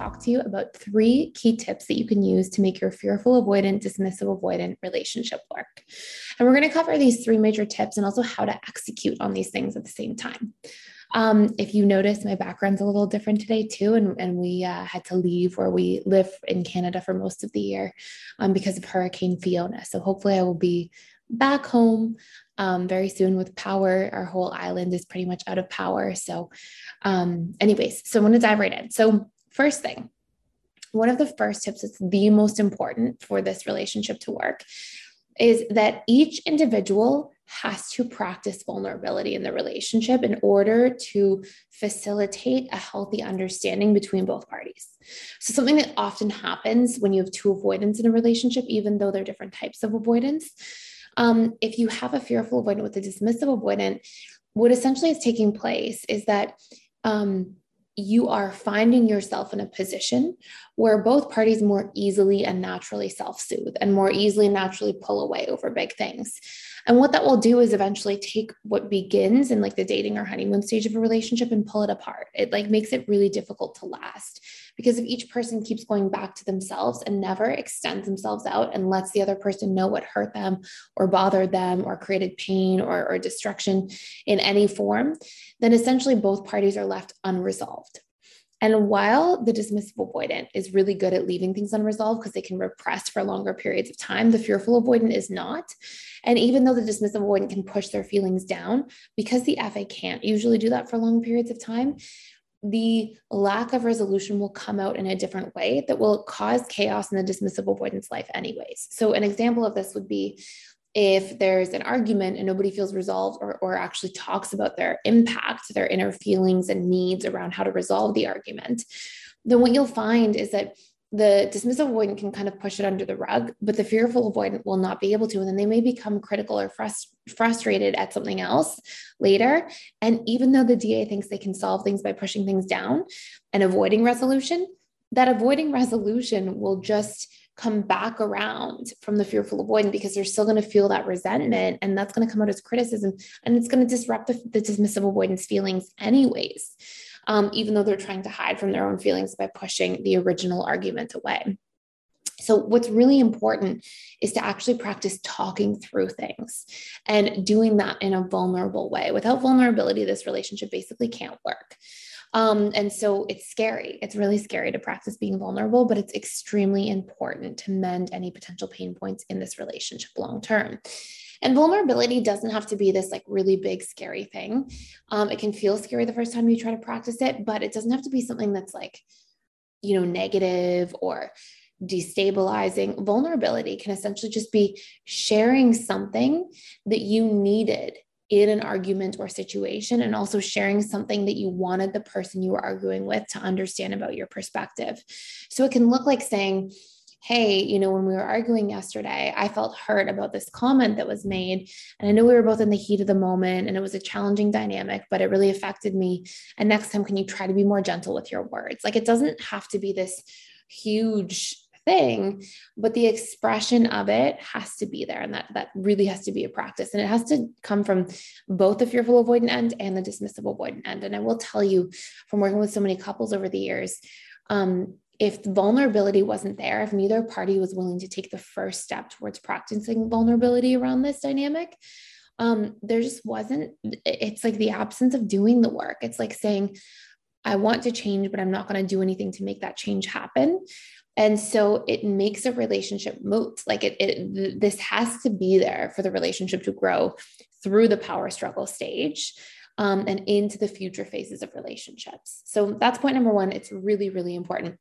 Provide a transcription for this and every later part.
Talk to you about three key tips that you can use to make your fearful avoidant, dismissive avoidant relationship work. And we're going to cover these three major tips and also how to execute on these things at the same time. Um, if you notice, my background's a little different today too, and, and we uh, had to leave where we live in Canada for most of the year um, because of Hurricane Fiona. So hopefully, I will be back home um, very soon with power. Our whole island is pretty much out of power. So, um, anyways, so I'm going to dive right in. So, first thing, one of the first tips that's the most important for this relationship to work is that each individual has to practice vulnerability in the relationship in order to facilitate a healthy understanding between both parties. So, something that often happens when you have two avoidants in a relationship, even though they're different types of avoidance, um, if you have a fearful avoidant with a dismissive avoidant, what essentially is taking place is that um, you are finding yourself in a position where both parties more easily and naturally self soothe and more easily naturally pull away over big things. And what that will do is eventually take what begins in like the dating or honeymoon stage of a relationship and pull it apart. It like makes it really difficult to last because if each person keeps going back to themselves and never extends themselves out and lets the other person know what hurt them or bothered them or created pain or, or destruction in any form, then essentially both parties are left unresolved. And while the dismissive avoidant is really good at leaving things unresolved because they can repress for longer periods of time, the fearful avoidant is not. And even though the dismissive avoidant can push their feelings down, because the FA can't usually do that for long periods of time, the lack of resolution will come out in a different way that will cause chaos in the dismissive avoidance life, anyways. So, an example of this would be if there's an argument and nobody feels resolved or, or actually talks about their impact, their inner feelings and needs around how to resolve the argument, then what you'll find is that the dismissive avoidant can kind of push it under the rug, but the fearful avoidant will not be able to. And then they may become critical or frust- frustrated at something else later. And even though the DA thinks they can solve things by pushing things down and avoiding resolution, that avoiding resolution will just come back around from the fearful avoidant because they're still going to feel that resentment and that's going to come out as criticism and it's going to disrupt the, the dismissive avoidance feelings anyways um, even though they're trying to hide from their own feelings by pushing the original argument away so, what's really important is to actually practice talking through things and doing that in a vulnerable way. Without vulnerability, this relationship basically can't work. Um, and so it's scary. It's really scary to practice being vulnerable, but it's extremely important to mend any potential pain points in this relationship long term. And vulnerability doesn't have to be this like really big, scary thing. Um, it can feel scary the first time you try to practice it, but it doesn't have to be something that's like, you know, negative or destabilizing. Vulnerability can essentially just be sharing something that you needed in an argument or situation and also sharing something that you wanted the person you were arguing with to understand about your perspective. So it can look like saying, Hey, you know, when we were arguing yesterday, I felt hurt about this comment that was made. And I know we were both in the heat of the moment and it was a challenging dynamic, but it really affected me. And next time, can you try to be more gentle with your words? Like it doesn't have to be this huge thing but the expression of it has to be there and that that really has to be a practice and it has to come from both the fearful avoidant end and the dismissive avoidant end and i will tell you from working with so many couples over the years um, if vulnerability wasn't there if neither party was willing to take the first step towards practicing vulnerability around this dynamic um, there just wasn't it's like the absence of doing the work it's like saying I want to change, but I'm not going to do anything to make that change happen. And so it makes a relationship moot. Like it, it, this has to be there for the relationship to grow through the power struggle stage um, and into the future phases of relationships. So that's point number one. It's really, really important.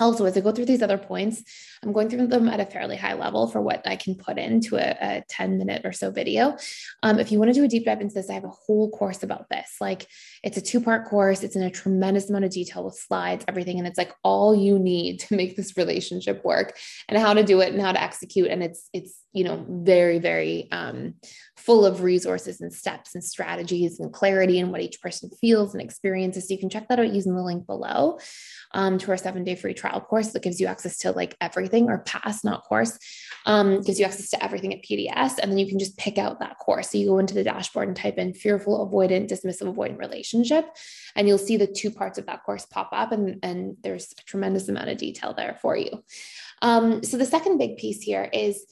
Also as i go through these other points? I'm going through them at a fairly high level for what i can put into a, a 10 minute or so video. Um, if you want to do a deep dive into this i have a whole course about this. Like it's a two part course. It's in a tremendous amount of detail with slides everything and it's like all you need to make this relationship work and how to do it and how to execute. And it's it's you know very very um, full of resources and steps and strategies and clarity and what each person feels and experiences. So you can check that out using the link below um, to our seven day free trial course that gives you access to like everything or pass, not course, um, gives you access to everything at PDS. And then you can just pick out that course. So you go into the dashboard and type in fearful, avoidant, dismissive, avoidant relationship, and you'll see the two parts of that course pop up. And, and there's a tremendous amount of detail there for you. Um, so the second big piece here is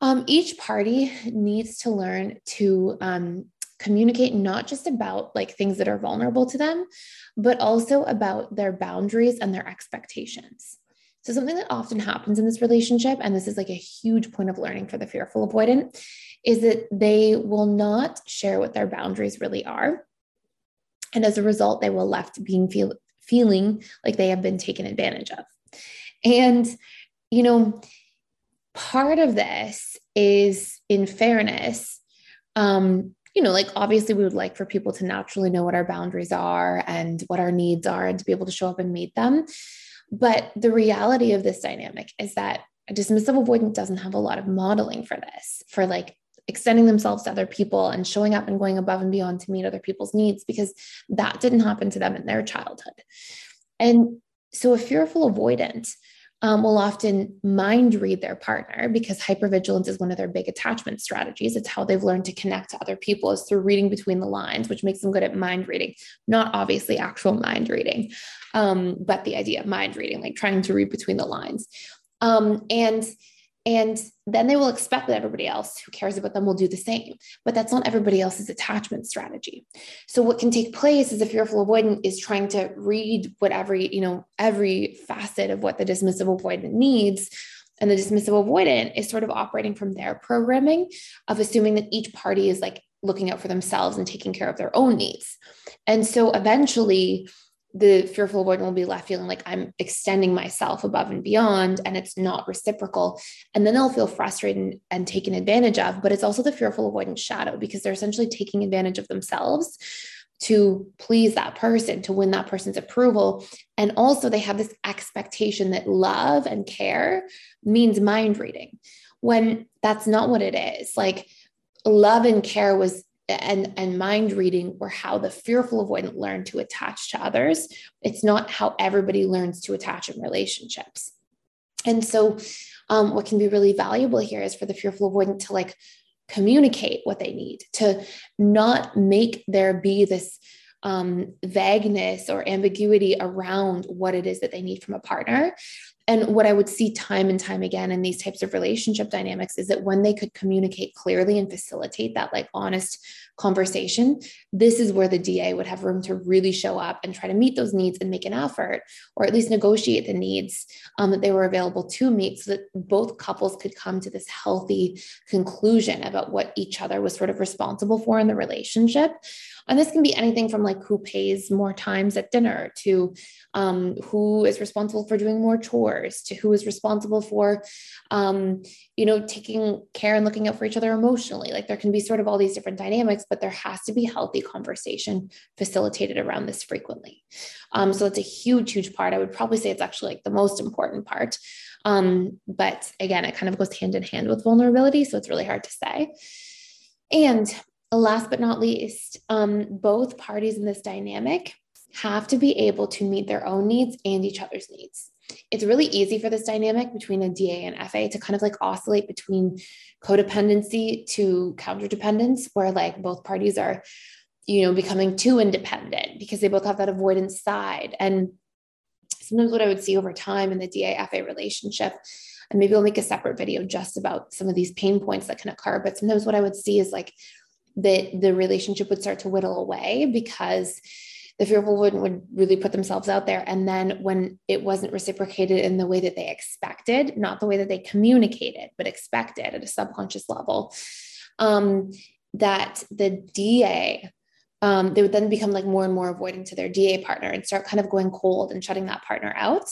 um, each party needs to learn to um, communicate not just about like things that are vulnerable to them, but also about their boundaries and their expectations. So, something that often happens in this relationship, and this is like a huge point of learning for the fearful avoidant, is that they will not share what their boundaries really are. And as a result, they will left being feel, feeling like they have been taken advantage of. And, you know, part of this is in fairness, um, you know, like obviously we would like for people to naturally know what our boundaries are and what our needs are and to be able to show up and meet them. But the reality of this dynamic is that a dismissive avoidant doesn't have a lot of modeling for this, for like extending themselves to other people and showing up and going above and beyond to meet other people's needs because that didn't happen to them in their childhood. And so a fearful avoidant um, will often mind read their partner because hypervigilance is one of their big attachment strategies. It's how they've learned to connect to other people is through reading between the lines, which makes them good at mind reading, not obviously actual mind reading, um, but the idea of mind reading, like trying to read between the lines. Um, and and then they will expect that everybody else who cares about them will do the same. But that's not everybody else's attachment strategy. So what can take place is a fearful avoidant is trying to read what every, you know, every facet of what the dismissive avoidant needs. And the dismissive avoidant is sort of operating from their programming of assuming that each party is like looking out for themselves and taking care of their own needs. And so eventually the fearful avoidant will be left feeling like I'm extending myself above and beyond, and it's not reciprocal. And then they'll feel frustrated and, and taken advantage of. But it's also the fearful avoidant shadow because they're essentially taking advantage of themselves to please that person, to win that person's approval. And also, they have this expectation that love and care means mind reading when that's not what it is. Like, love and care was and and mind reading or how the fearful avoidant learned to attach to others it's not how everybody learns to attach in relationships. And so um, what can be really valuable here is for the fearful avoidant to like communicate what they need to not make there be this um, vagueness or ambiguity around what it is that they need from a partner and what I would see time and time again in these types of relationship dynamics is that when they could communicate clearly and facilitate that like honest conversation, this is where the DA would have room to really show up and try to meet those needs and make an effort, or at least negotiate the needs um, that they were available to meet so that both couples could come to this healthy conclusion about what each other was sort of responsible for in the relationship. And this can be anything from like who pays more times at dinner to um, who is responsible for doing more chores to who is responsible for, um, you know, taking care and looking out for each other emotionally. Like there can be sort of all these different dynamics, but there has to be healthy conversation facilitated around this frequently. Um, so it's a huge, huge part. I would probably say it's actually like the most important part. Um, but again, it kind of goes hand in hand with vulnerability. So it's really hard to say. And last but not least, um, both parties in this dynamic have to be able to meet their own needs and each other's needs. It's really easy for this dynamic between a DA and FA to kind of like oscillate between codependency to counterdependence, where like both parties are, you know, becoming too independent because they both have that avoidance side. And sometimes what I would see over time in the DA FA relationship, and maybe I'll make a separate video just about some of these pain points that can occur, but sometimes what I would see is like that the relationship would start to whittle away because the fearful would, would really put themselves out there. And then when it wasn't reciprocated in the way that they expected, not the way that they communicated, but expected at a subconscious level, um, that the DA um, they would then become like more and more avoidant to their DA partner and start kind of going cold and shutting that partner out.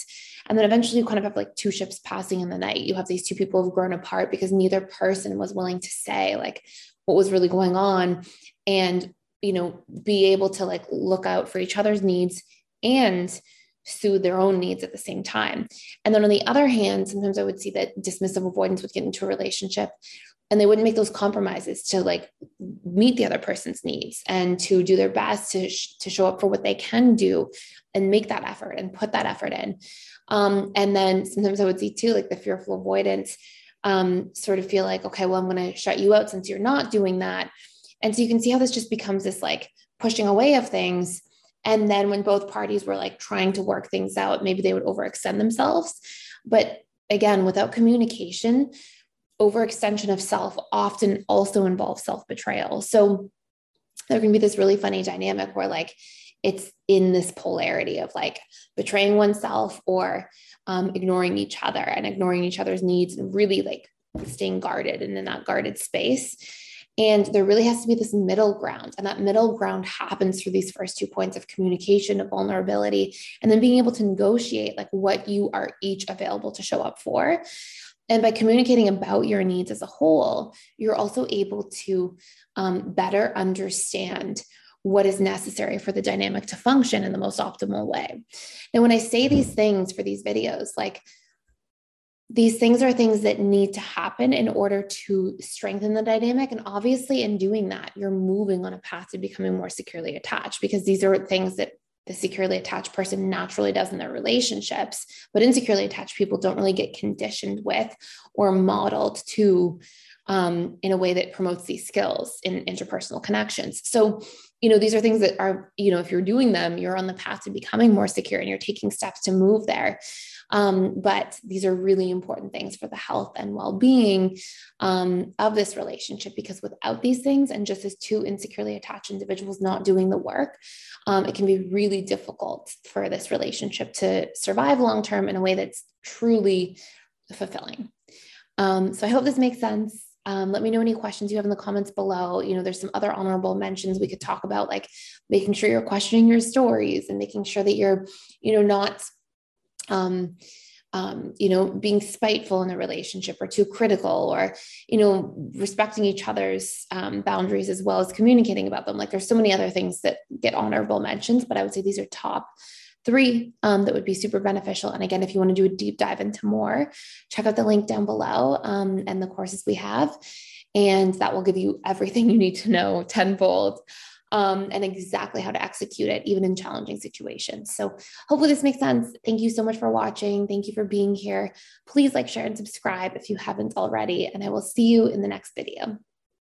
And then eventually you kind of have like two ships passing in the night. You have these two people who've grown apart because neither person was willing to say like what was really going on and, you know, be able to like look out for each other's needs and soothe their own needs at the same time. And then on the other hand, sometimes I would see that dismissive avoidance would get into a relationship and they wouldn't make those compromises to like meet the other person's needs and to do their best to, sh- to show up for what they can do and make that effort and put that effort in um, and then sometimes i would see too like the fearful avoidance um, sort of feel like okay well i'm going to shut you out since you're not doing that. And so you can see how this just becomes this like pushing away of things. And then when both parties were like trying to work things out maybe they would overextend themselves. But again without communication overextension of self often also involves self betrayal. So there can be this really funny dynamic where, like, it's in this polarity of like betraying oneself or um, ignoring each other and ignoring each other's needs and really like staying guarded and in that guarded space. And there really has to be this middle ground. And that middle ground happens through these first two points of communication, of vulnerability, and then being able to negotiate like what you are each available to show up for. And by communicating about your needs as a whole, you're also able to um, better understand what is necessary for the dynamic to function in the most optimal way. Now, when I say these things for these videos, like these things are things that need to happen in order to strengthen the dynamic. And obviously, in doing that, you're moving on a path to becoming more securely attached because these are things that the securely attached person naturally does in their relationships, but insecurely attached people don't really get conditioned with or modeled to um, in a way that promotes these skills in interpersonal connections. So, you know, these are things that are, you know, if you're doing them, you're on the path to becoming more secure and you're taking steps to move there. Um, but these are really important things for the health and well being um, of this relationship because without these things, and just as two insecurely attached individuals not doing the work, um, it can be really difficult for this relationship to survive long term in a way that's truly fulfilling. Um, so I hope this makes sense. Um, let me know any questions you have in the comments below. You know, there's some other honorable mentions we could talk about, like making sure you're questioning your stories and making sure that you're, you know, not um, um, you know, being spiteful in a relationship or too critical or, you know, respecting each other's um, boundaries as well as communicating about them. Like there's so many other things that get honorable mentions, but I would say these are top three um, that would be super beneficial. And again, if you want to do a deep dive into more, check out the link down below um, and the courses we have. And that will give you everything you need to know tenfold um, and exactly how to execute it, even in challenging situations. So, hopefully, this makes sense. Thank you so much for watching. Thank you for being here. Please like, share, and subscribe if you haven't already. And I will see you in the next video.